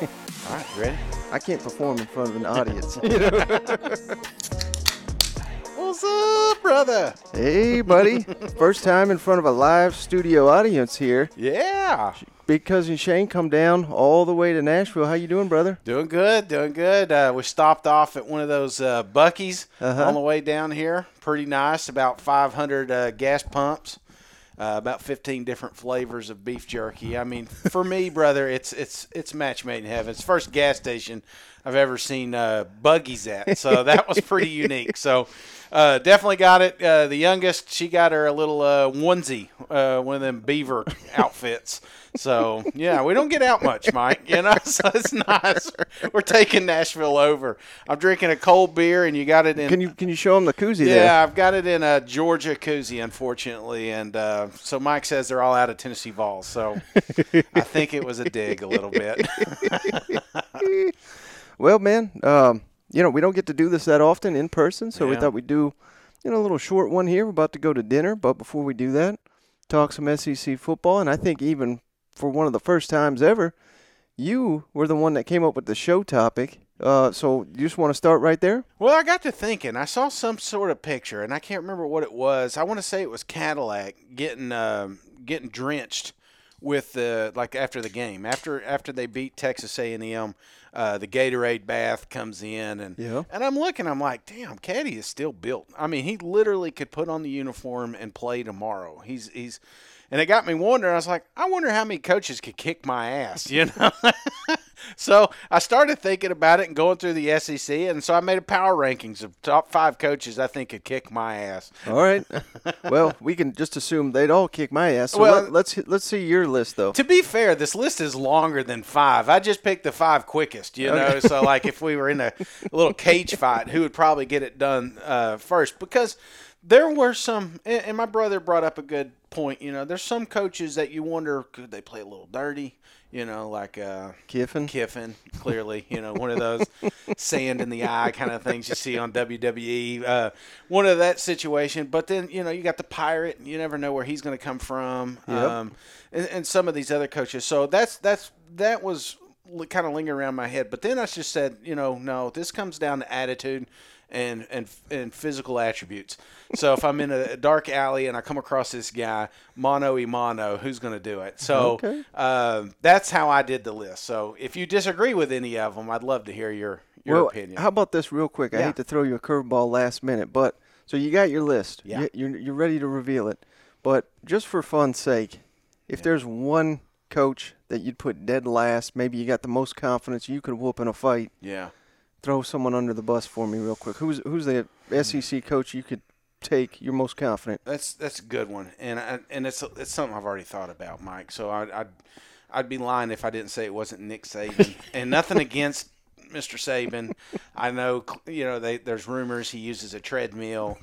All right, ready? I can't perform in front of an audience. What's up, brother? hey, buddy. First time in front of a live studio audience here. Yeah. Big cousin Shane come down all the way to Nashville. How you doing, brother? Doing good, doing good. Uh, we stopped off at one of those uh, Buc-ee's Uh-huh. on the way down here. Pretty nice. About 500 uh, gas pumps. Uh, about 15 different flavors of beef jerky. I mean, for me, brother, it's it's it's match made in heaven. It's the first gas station I've ever seen uh, buggies at, so that was pretty unique. So uh, definitely got it. Uh, the youngest, she got her a little uh, onesie, uh, one of them beaver outfits. So yeah, we don't get out much, Mike. You know, so it's nice. We're taking Nashville over. I'm drinking a cold beer, and you got it in. Can you can you show them the koozie Yeah, there? I've got it in a Georgia koozie, unfortunately, and uh, so Mike says they're all out of Tennessee Vols. So I think it was a dig a little bit. Well, man, um, you know we don't get to do this that often in person, so we thought we'd do you know a little short one here. We're about to go to dinner, but before we do that, talk some SEC football. And I think even for one of the first times ever, you were the one that came up with the show topic. Uh, so you just want to start right there? well, I got to thinking. I saw some sort of picture, and I can't remember what it was. I want to say it was Cadillac getting um, getting drenched with the like after the game after after they beat Texas A&M. Uh, the Gatorade bath comes in, and Yeah. and I'm looking. I'm like, damn, Caddy is still built. I mean, he literally could put on the uniform and play tomorrow. He's he's, and it got me wondering. I was like, I wonder how many coaches could kick my ass, you know. so I started thinking about it and going through the SEC, and so I made a power rankings of top five coaches I think could kick my ass. All right. well, we can just assume they'd all kick my ass. So Well- let, let's let's see your list though. To be fair, this list is longer than five. I just picked the five quickest, you know. so, like, if we were in a little cage fight, who would probably get it done uh, first? Because there were some, and my brother brought up a good point. You know, there's some coaches that you wonder could they play a little dirty? You know, like uh, Kiffin. Kiffin, clearly, you know, one of those sand in the eye kind of things you see on WWE. Uh, one of that situation. But then, you know, you got the pirate. You never know where he's going to come from. Yep. Um, and, and some of these other coaches. So that's that's that was kind of lingering around my head. But then I just said, you know, no, this comes down to attitude and and and physical attributes. So if I'm in a dark alley and I come across this guy, mono e mono, who's going to do it? So Okay. um, that's how I did the list. So if you disagree with any of them, I'd love to hear your your well, opinion. how about this real quick? I hate to throw you a curveball last minute, but so you got your list. Yeah. You- You're, you're ready to reveal it. But just for fun's sake, if there's one coach that you'd put dead last, maybe you got the most confidence you could whoop in a fight, yeah. Throw someone under the bus for me real quick. Who's who's the SEC coach you could take you're most confident? That's that's a good one, and I, and it's it's something I've already thought about, Mike. So I, I'd I'd be lying if I didn't say it wasn't Nick Saban, and nothing against Mr. Saban. I know you know they, there's rumors he uses a treadmill.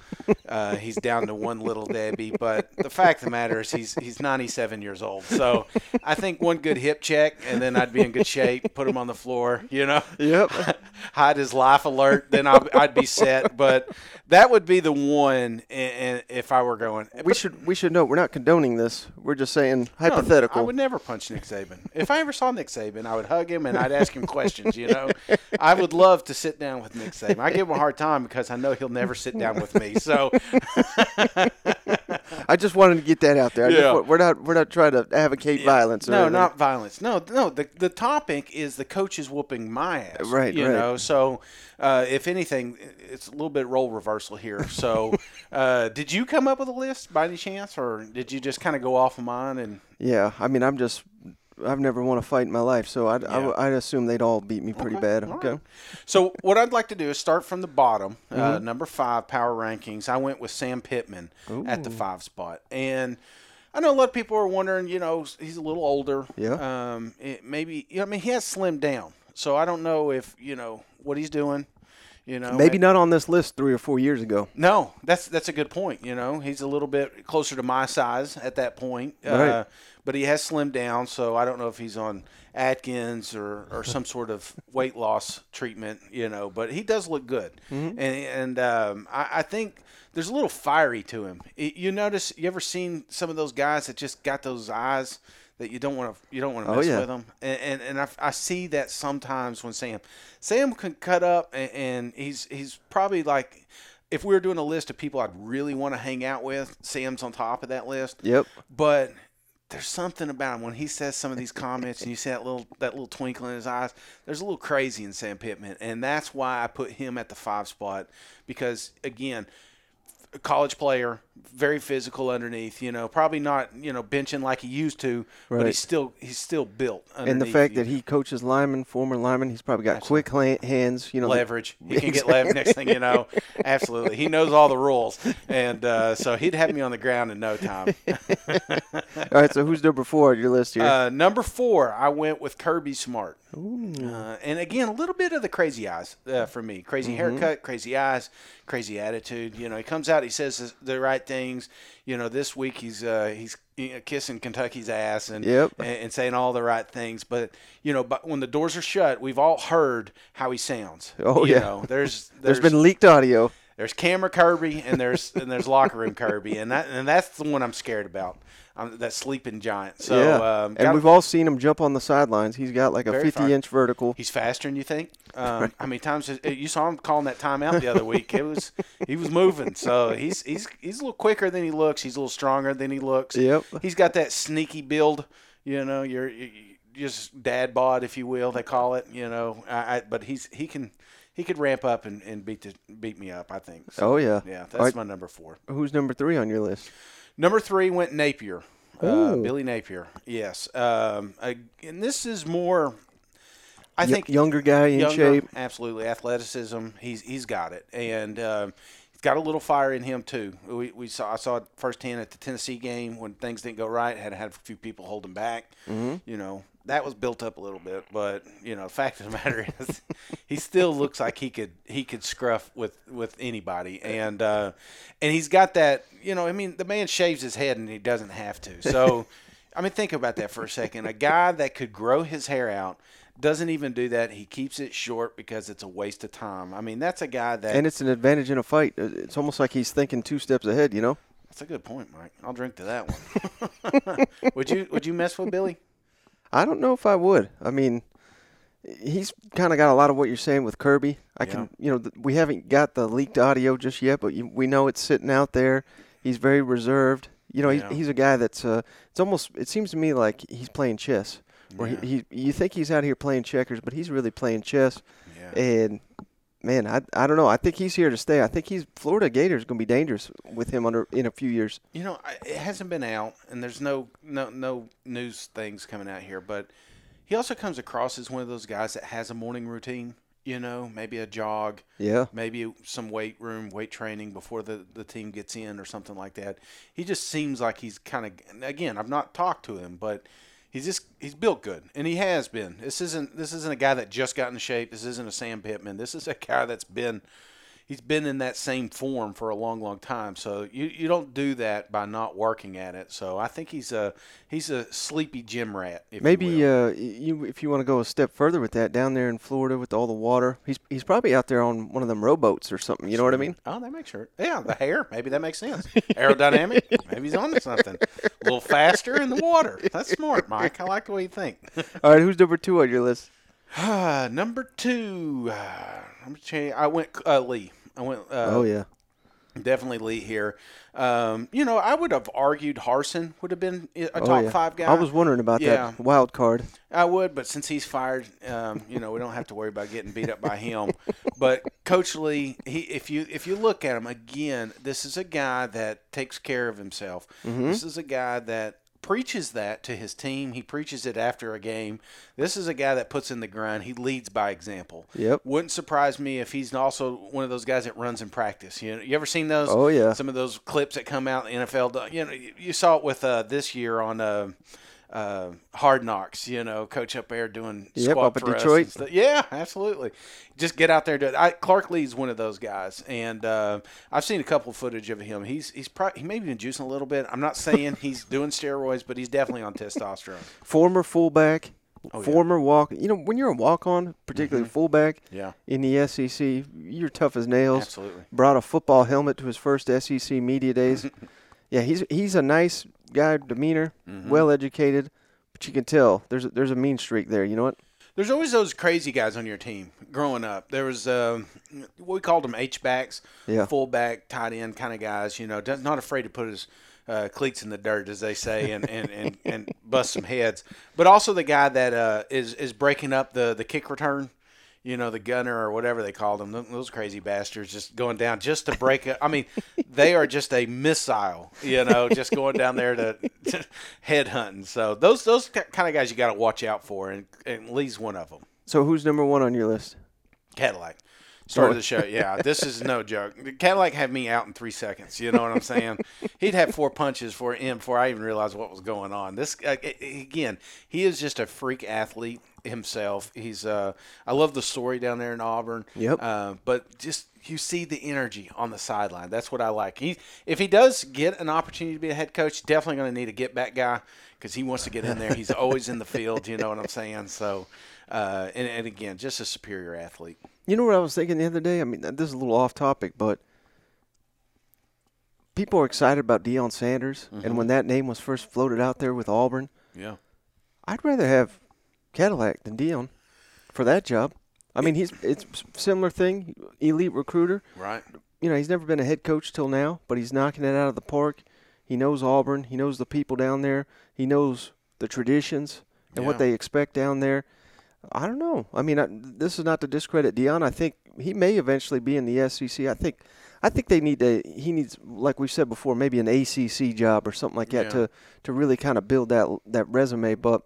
Uh, he's down to one little Debbie, but the fact of the matter is he's he's 97 years old. So I think one good hip check, and then I'd be in good shape. Put him on the floor, you know. Yep. hide his life alert, then I'd, I'd be set. But that would be the one, and, if I were going, we should we should know we're not condoning this. We're just saying No, hypothetical. I would never punch Nick Saban. If I ever saw Nick Saban, I would hug him and I'd ask him questions. You know, I would love to sit down with Nick Saban. I give him a hard time because I know he'll never sit down with me. So I just wanted to get that out there. I just Yeah. we're not we're not trying to advocate violence. Or no, anything. not violence. No, no. The the topic is the coach is whooping my ass. Right, You right. know, so uh, if anything, it's a little bit role reversal here. So, uh, did you come up with a list by any chance, or did you just kind of go off of mine and? Yeah, I mean, I'm just I've never won a fight in my life, so I'd Yeah. would I'd assume they'd all beat me pretty bad. all Okay. right. So what I'd like to do is start from the bottom, uh, Mm-hmm. number five power rankings. I went with Sam Pittman at the five spot, and I know a lot of people are wondering. You know, he's a little older. Yeah. Um, it maybe you know, I mean, he has slimmed down, so I don't know if you know what he's doing. You know, Maybe not on this list three or four years ago. No, that's that's a good point. You know, he's a little bit closer to my size at that point, uh, but he has slimmed down. So I don't know if he's on Atkins or, or some sort of weight loss treatment. You know, but he does look good, and and um, I, I think there's a little fiery to him. You notice? You ever seen some of those guys that just got those eyes? That you don't want to, you don't want to Oh, mess yeah. with them, and and, and I, I see that sometimes when Sam, Sam can cut up, and, and he's he's probably like, if we were doing a list of people I'd really want to hang out with, Sam's on top of that list. Yep. But there's something about him when he says some of these comments, and you see that little that little twinkle in his eyes. There's a little crazy in Sam Pittman, and that's why I put him at the five spot because again, college player, very physical underneath. You know, probably not you know benching like he used to, but he's still he's still built. And the fact that he coaches linemen, former linemen, he's probably got quick hands. You know, leverage. He can get leverage. Next thing you know, absolutely, he knows all the rules, and uh, so he'd have me on the ground in no time. All right, so who's number four on your list here? Uh, number four, I went with Kirby Smart, uh, and again, a little bit of the crazy eyes uh, for me. Crazy Mm-hmm. haircut, crazy eyes, crazy attitude. You know, he comes out, he says the right things. You know, this week he's uh, he's kissing Kentucky's ass and, Yep. and and saying all the right things. But you know, but when the doors are shut, we've all heard how he sounds. Oh, You yeah. know, there's There's been leaked audio. There's camera Kirby and there's and there's locker room Kirby and that and that's the one I'm scared about. Um, that sleeping giant. So yeah, um, and we've all seen him jump on the sidelines. He's got like a 50 far. inch vertical. he's faster than you think. Um, How many times is- you saw him calling that timeout the other week? It was he was moving. So he's he's he's a little quicker than he looks. He's a little stronger than he looks. Yep. He's got that sneaky build. You know, you're, you just dad bod, if you will, they call it. You know, I, I, but he's he can he could ramp up and, and beat the, beat me up. I think. So, Oh, yeah. yeah. That's right. my number four. Who's number three on your list? Number three went Napier. Uh, Billy Napier. Yes. Um, I, and this is more. I Y- think younger guy in younger, shape. Absolutely, athleticism. He's he's got it, and um, he's got a little fire in him too. We, we saw I saw it firsthand at the Tennessee game when things didn't go right. Had had a few people hold him back. Mm-hmm. You know that was built up a little bit, but you know the fact of the matter is he still looks like he could he could scruff with with anybody, and uh, and he's got that. You know, I mean, the man shaves his head and he doesn't have to. So. I mean, think about that for a second. A guy that could grow his hair out doesn't even do that. He keeps it short because it's a waste of time. I mean, that's a guy that. And it's an advantage in a fight. Uh, It's almost like he's thinking two steps ahead, you know? that's a good point, Mike. I'll drink to that one. would you Would you mess with Billy? I don't know if I would. I mean, he's kind of got a lot of what you're saying with Kirby. I Yeah. can, you know, th- we haven't got the leaked audio just yet, but you, we know it's sitting out there. He's very reserved. You know, Yeah. he's, he's a guy that's. Uh, it's almost. It seems to me like he's playing chess. Where Yeah. he, he, you think he's out here playing checkers, but he's really playing chess. And man, I, I don't know. I think he's here to stay. I think he's Florida Gators going to be dangerous with him under in a few years. You know, it hasn't been out, and there's no no no news things coming out here. But he also comes across as one of those guys that has a morning routine. You know, maybe a jog, Yeah. maybe some weight room, weight training before the, the team gets in or something like that. He just seems like he's kind of again, I've not talked to him, but he's just he's built good and he has been. This isn't this isn't a guy that just got in shape. This isn't a Sam Pittman. This is a guy that's been he's been in that same form for a long, long time. So you, you don't do that by not working at it. So I think he's a he's a sleepy gym rat. If Maybe you uh, you if you want to go a step further with that, down there in Florida with all the water, he's he's probably out there on one of them rowboats or something. You know what I mean? Oh, that makes sure. Yeah, the hair. Maybe that makes sense. Aerodynamic. maybe he's onto something. A little faster in the water. That's smart, Mike. I like the way you think. All right, who's number two on your list? number two. Uh, number two. I went uh, Lea. I went. Uh, oh yeah, Definitely Lea here. Um, you know, I would have argued Harsin would have been a oh top yeah. five guy. I was wondering about Yeah. that wild card. I would, but since he's fired, um, you know, we don't have to worry about getting beat up by him. But Coach Lea, he if you if you look at him again, this is a guy that takes care of himself. Mm-hmm. This is a guy that preaches that to his team. He preaches it after a game. This is a guy that puts in the grind. He leads by example. Yep. Wouldn't surprise me if he's also one of those guys that runs in practice. You know, you ever seen those? Oh, yeah. Some of those clips that come out in the NFL. You know, you- saw it with uh, this year on. Uh, uh, Hard Knocks, you know, coach up there doing Yep, squat up at Detroit. Yeah, absolutely. Just get out there. Do it. I, Clark Lea's one of those guys, and uh, I've seen a couple footage of him. He's he's probably he may be juicing a little bit. I'm not saying he's doing steroids, but he's definitely on testosterone. Former fullback, Oh, yeah. former walk. You know, when you're a walk on, particularly fullback Yeah, in the SEC, you're tough as nails. absolutely. Brought a football helmet to his first SEC media days. yeah, he's he's a nice guy, demeanor, Mm-hmm. well educated, but you can tell there's a, there's a mean streak there. You know what? There's always those crazy guys on your team growing up. There was um, we called them H backs, Yeah. fullback, tight end kind of guys. You know, not afraid to put his uh, cleats in the dirt, as they say, and, and, and, and bust some heads. But also the guy that uh, is is breaking up the the kick return. You know, the gunner or whatever they called them. Those crazy bastards just going down just to break up. I mean, they are just a missile. You know, just going down there to, to head hunting. So those those kind of guys you got to watch out for, and, and Lea's one of them. So who's number one on your list? Cadillac. Started Oh. the show. Yeah, this is no joke. Cadillac had me out in three seconds. You know what I'm saying? He'd have four punches for him before I even realized what was going on. This uh, again, he is just a freak athlete himself. He's. Uh, I love the story down there in Auburn. Yep. Uh, but just you see the energy on the sideline. That's what I like. He, if he does get an opportunity to be a head coach, definitely going to need a get back guy because he wants to get in there. He's always in the field. You know what I'm saying? So. Uh, and, and again, just a superior athlete. You know what I was thinking the other day? I mean, this is a little off topic, but people are excited about Deion Sanders, Mm-hmm. and when that name was first floated out there with Auburn, Yeah. I'd rather have Cadillac than Deion for that job. I mean, he's it's similar thing, elite recruiter. Right. You know, he's never been a head coach till now, but he's knocking it out of the park. He knows Auburn. He knows the people down there. He knows the traditions and Yeah. what they expect down there. I don't know. I mean, I, this is not to discredit Deion. I think he may eventually be in the SEC. I think, I think they need to. He needs, like we said before, maybe an ACC job or something like that Yeah. to to really kind of build that that resume. But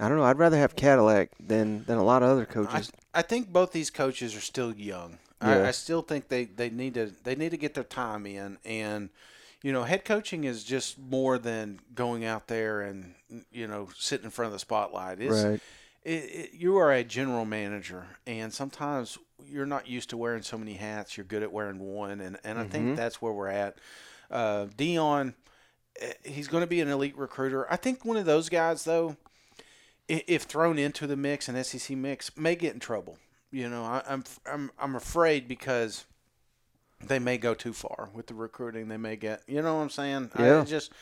I don't know. I'd rather have Cadillac than than a lot of other coaches. I think both these coaches are still young. Yeah. I, I still think they, they need to they need to get their time in and you know head coaching is just more than going out there and you know sitting in front of the spotlight. It's, Right. it, it, you are a general manager and sometimes you're not used to wearing so many hats. You're good at wearing one and, and I think that's where we're at. Uh, Deion, eh, he's going to be an elite recruiter. I think one of those guys though i- if thrown into the mix, an SEC mix, may get in trouble. You know, I, I'm I'm I'm afraid because they may go too far with the recruiting. They may get, you know what I'm saying? I Yeah. just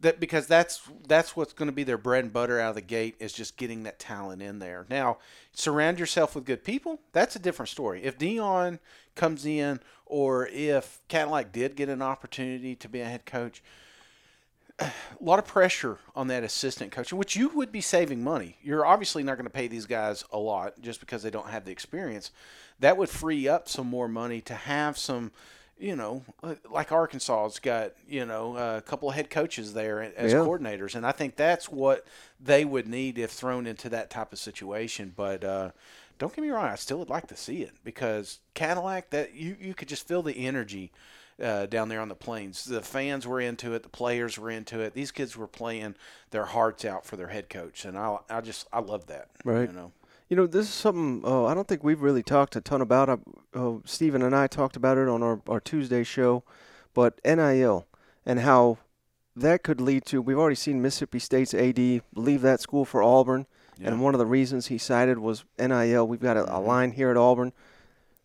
that because that's that's what's going to be their bread and butter out of the gate is just getting that talent in there. Now, surround yourself with good people. That's a different story. If Deion comes in, or if Cadillac did get an opportunity to be a head coach, a lot of pressure on that assistant coach, which you would be saving money. You're obviously not going to pay these guys a lot just because they don't have the experience. That would free up some more money to have some, you know, uh, like Arkansas's got, you know, a couple of head coaches there as Yeah. coordinators, and I think that's what they would need if thrown into that type of situation. But uh, don't get me wrong, I still would like to see it because Cadillac, that you you could just feel the energy uh, down there on the plains. The fans were into it. The players were into it. These kids were playing their hearts out for their head coach, and I, I just I love that. Right. You know. You know, this is something uh, I don't think we've really talked a ton about. Uh, uh, Stephen and I talked about it on our, our Tuesday show, but NIL and how that could lead to. We've already seen Mississippi State's AD leave that school for Auburn, Yeah. and one of the reasons he cited was NIL. We've got a, a line here at Auburn,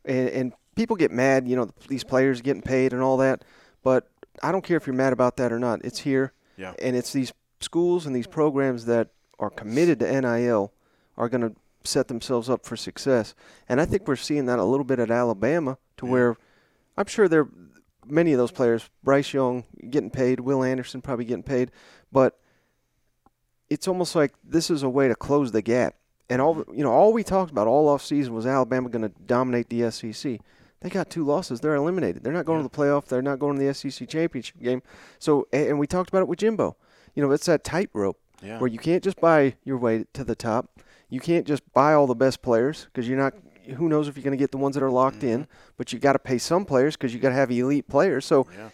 and, and people get mad, you know, these players getting paid and all that, but I don't care if you're mad about that or not. It's here, Yeah. and it's these schools and these programs that are committed to NIL are going to set themselves up for success. And I think we're seeing that a little bit at Alabama, to where I'm sure there many of those players, Bryce Young getting paid, Will Anderson probably getting paid, but it's almost like this is a way to close the gap. And all you know, all we talked about all off season was Alabama going to dominate the SEC. They got two losses. They're eliminated. They're not going to the playoff. They're not going to the SEC championship game. So, and we talked about it with Jimbo. You know, it's that tightrope Yeah. where you can't just buy your way to the top. You can't just buy all the best players because you're not. Who knows if you're going to get the ones that are locked in? Mm-hmm. But you got to pay some players because you got to have elite players. So, Yeah.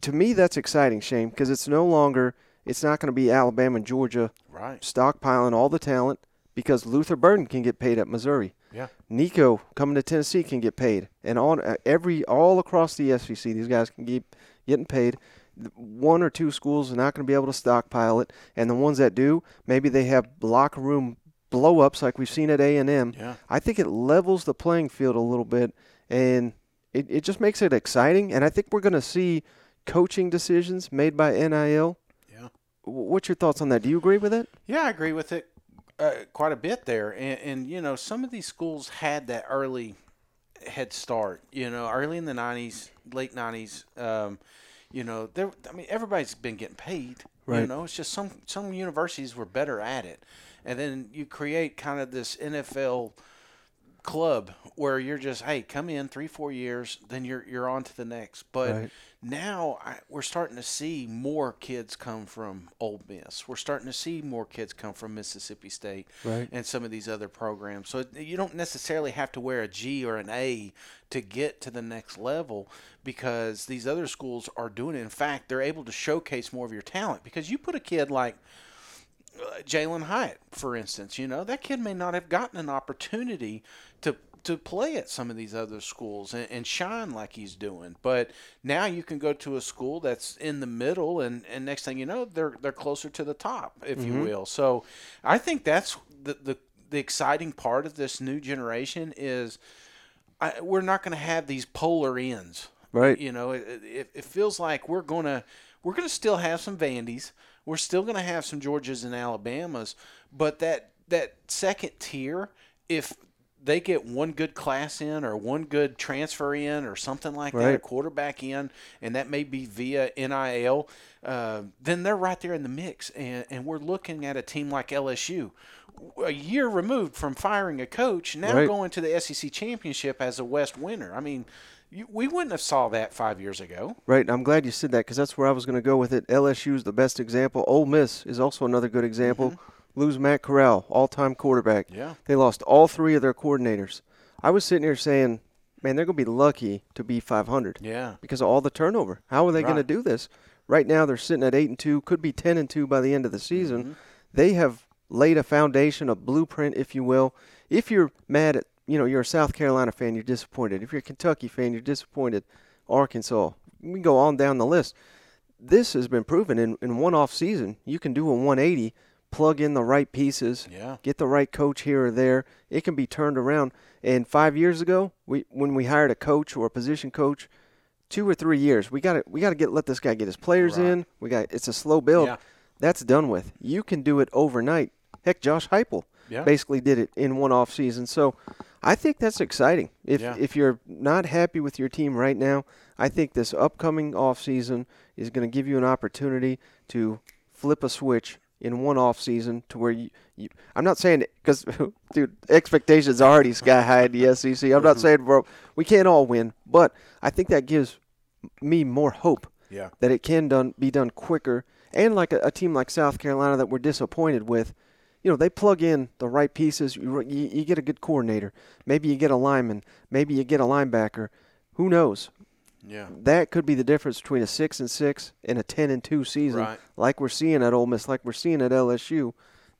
to me, that's exciting, Shane, because it's no longer. It's not going to be Alabama and Georgia Right. stockpiling all the talent because Luther Burden can get paid at Missouri. Yeah. Nico coming to Tennessee can get paid, and on uh, every all across the SEC, these guys can keep getting paid. One or two schools are not going to be able to stockpile it, and the ones that do, maybe they have locker room blow-ups like we've seen at A and M. Yeah. I think it levels the playing field a little bit, and it, it just makes it exciting. And I think we're going to see coaching decisions made by NIL. Yeah. What's your thoughts on that? Do you agree with it? Yeah, I agree with it uh, quite a bit there. And, and, you know, some of these schools had that early head start, you know, early in the 90s, late 90s. Um, you know, there. I mean, everybody's been getting paid. Right. You know, it's just some some universities were better at it, and then you create kind of this NFL club where you're just hey come in three four years then you're you're on to the next but Right. now I, we're starting to see more kids come from Ole Miss we're starting to see more kids come from Mississippi State Right. and some of these other programs so you don't necessarily have to wear a G or an A to get to the next level because these other schools are doing it in fact they're able to showcase more of your talent because you put a kid like Uh, Jalin Hyatt, for instance, you know that kid may not have gotten an opportunity to to play at some of these other schools and, and shine like he's doing. But now you can go to a school that's in the middle, and, and next thing you know, they're they're closer to the top, if you mm-hmm. will. So I think that's the the, the exciting part of this new generation is I, we're not going to have these polar ends. Right. You know, it, it, it feels like we're gonna we're gonna still have some Vandies. We're still gonna have some Georgias and Alabamas, but that that second tier, if they get one good class in or one good transfer in or something like that, a quarterback in, and that may be via NIL, uh, then they're right there in the mix. And, and we're looking at a team like LSU, a year removed from firing a coach, now Right. going to the SEC championship as a West winner. I mean, you, we wouldn't have saw that five years ago. Right. I'm glad you said that because that's where I was going to go with it. LSU is the best example. Ole Miss is also another good example. Lose Matt Corral, all-time quarterback. Yeah. They lost all three of their coordinators. I was sitting here saying, man, they're going to be lucky to be 500 Yeah. because of all the turnover. How are they going to do this? Right now, they're sitting at eight and two, could be ten and two by the end of the season. Mm-hmm. They have laid a foundation, a blueprint, if you will. If you're mad at, you know, you're a South Carolina fan, you're disappointed. If you're a Kentucky fan, you're disappointed. Arkansas, we can go on down the list. This has been proven in, in one off season. You can do a 180, plug in the right pieces, Yeah. get the right coach here or there. It can be turned around. And five years ago, we when we hired a coach or a position coach, two or three years, we got to we got to get let this guy get his players Right. in. We got it's a slow build. Yeah. That's done with. You can do it overnight. Heck, Josh Heupel Yeah. basically did it in one off season. So I think that's exciting. If Yeah. if you're not happy with your team right now, I think this upcoming off season is going to give you an opportunity to flip a switch in one off season to where you, you I'm not saying because dude expectations are already sky high in the SEC. I'm not mm-hmm. saying bro we can't all win, but I think that gives me more hope Yeah. that it can done be done quicker. And like a, a team like South Carolina that we're disappointed with, you know, they plug in the right pieces. You, you, you get a good coordinator. Maybe you get a lineman. Maybe you get a linebacker. Who knows? Yeah. That could be the difference between a six and six and a ten and two season, Right. like we're seeing at Ole Miss, like we're seeing at LSU.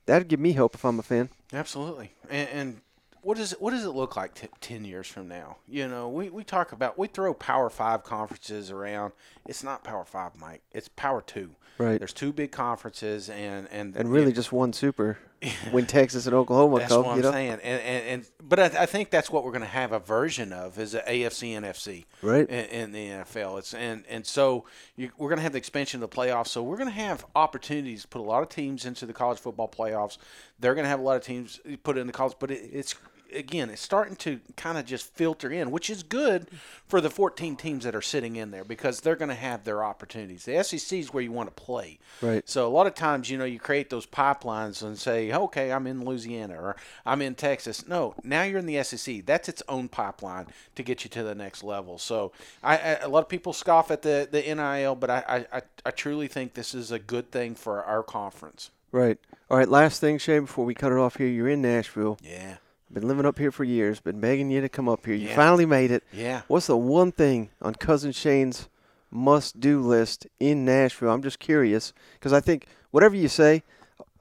That'd give me hope if I'm a fan. Absolutely. And, and what does it, what does it look like t- ten years from now? You know, we, we talk about we throw Power Five conferences around. It's not Power Five, Mike. It's Power Two. Right. There's two big conferences, and and And really, just one super when Texas and Oklahoma That's come. what I'm you know, saying, and, and, and but I, I think that's what we're going to have a version of is a AFC and NFC, Right. In, in the NFL, it's and and so you, we're going to have the expansion of the playoffs. So we're going to have opportunities to put a lot of teams into the college football playoffs. They're going to have a lot of teams put in the college, but it, it's again, it's starting to kind of just filter in, which is good for the 14 teams that are sitting in there because they're going to have their opportunities. The SEC is where you want to play. Right. So a lot of times, you know, you create those pipelines and say, okay, I'm in Louisiana or I'm in Texas. No, now you're in the SEC. That's its own pipeline to get you to the next level. So I, I a lot of people scoff at the, the NIL, but I, I, I truly think this is a good thing for our conference. right. All right. Last thing, Shane, before we cut it off here, you're in Nashville. Yeah. Been living up here for years. Been begging you to come up here. You Yeah. finally made it. Yeah. What's the one thing on cousin Shane's must-do list in Nashville? I'm just curious because I think whatever you say,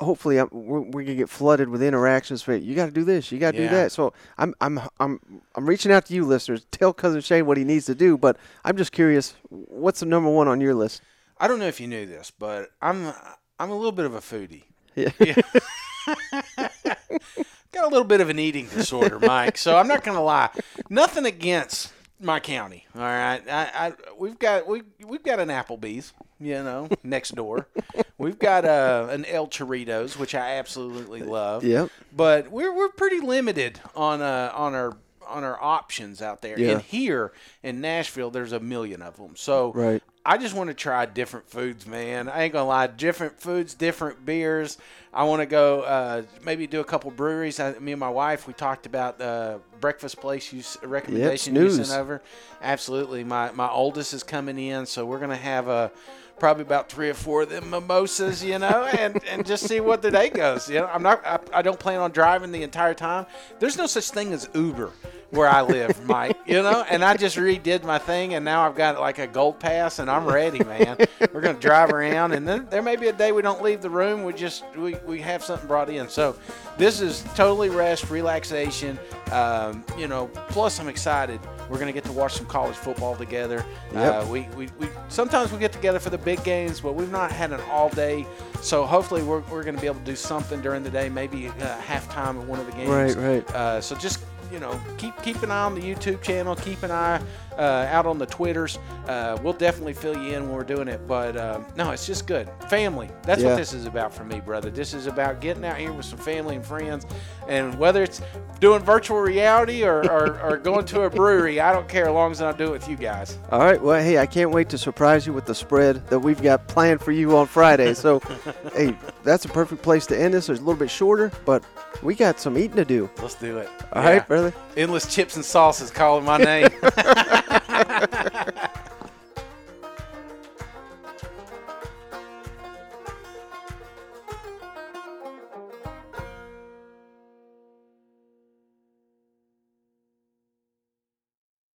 hopefully I'm, we're, we're gonna get flooded with interactions. For you got to do this, you got to Yeah. do that. So I'm I'm I'm I'm reaching out to you, listeners. Tell cousin Shane what he needs to do. But I'm just curious, what's the number one on your list? I don't know if you knew this, but I'm I'm a little bit of a foodie. Yeah. Got a little bit of an eating disorder, Mike. So I'm not gonna lie. Nothing against my county. All right, I, I we've got we we've got an Applebee's, you know, next door. We've got uh, an El Choritos, which I absolutely love. Yep. But we're we're pretty limited on uh on our on our options out there. Yeah. And here in Nashville, there's a million of them. So Right. I just want to try different foods, man. I ain't gonna lie, different foods, different beers. I want to go uh, maybe do a couple breweries. I, me and my wife, we talked about the breakfast place s- recommendation you snooze. sent over. Absolutely, my my oldest is coming in, so we're gonna have a probably about three or four of them mimosas, you know, and, and just see what the day goes. You know, I'm not, I, I don't plan on driving the entire time. There's no such thing as Uber where I live, Mike, you know, and I just redid my thing and now I've got like a gold pass and I'm ready, man. We're going to drive around and then there may be a day we don't leave the room. We just, we, we have something brought in. So this is totally rest, relaxation, um, you know, plus I'm excited. We're going to get to watch some college football together. Yep. Uh, we, we, we sometimes we get together for the big games, but we've not had an all day. So hopefully we're, we're going to be able to do something during the day, maybe uh, halftime of one of the games. Right, right. Uh, so just you know keep keep an eye on the YouTube channel, keep an eye uh, out on the Twitters. Uh, we'll definitely fill you in when we're doing it. But um, no, it's just good family. That's Yeah. what this is about for me, brother. This is about getting out here with some family and friends, and whether it's doing virtual reality or, or, or going to a brewery, I don't care as long as I do it with you guys. All right. Well, hey, I can't wait to surprise you with the spread that we've got planned for you on Friday. So, hey, that's a perfect place to end this. It's a little bit shorter, but we got some eating to do. Let's do it. All right, Really? Endless chips and sauces calling my name.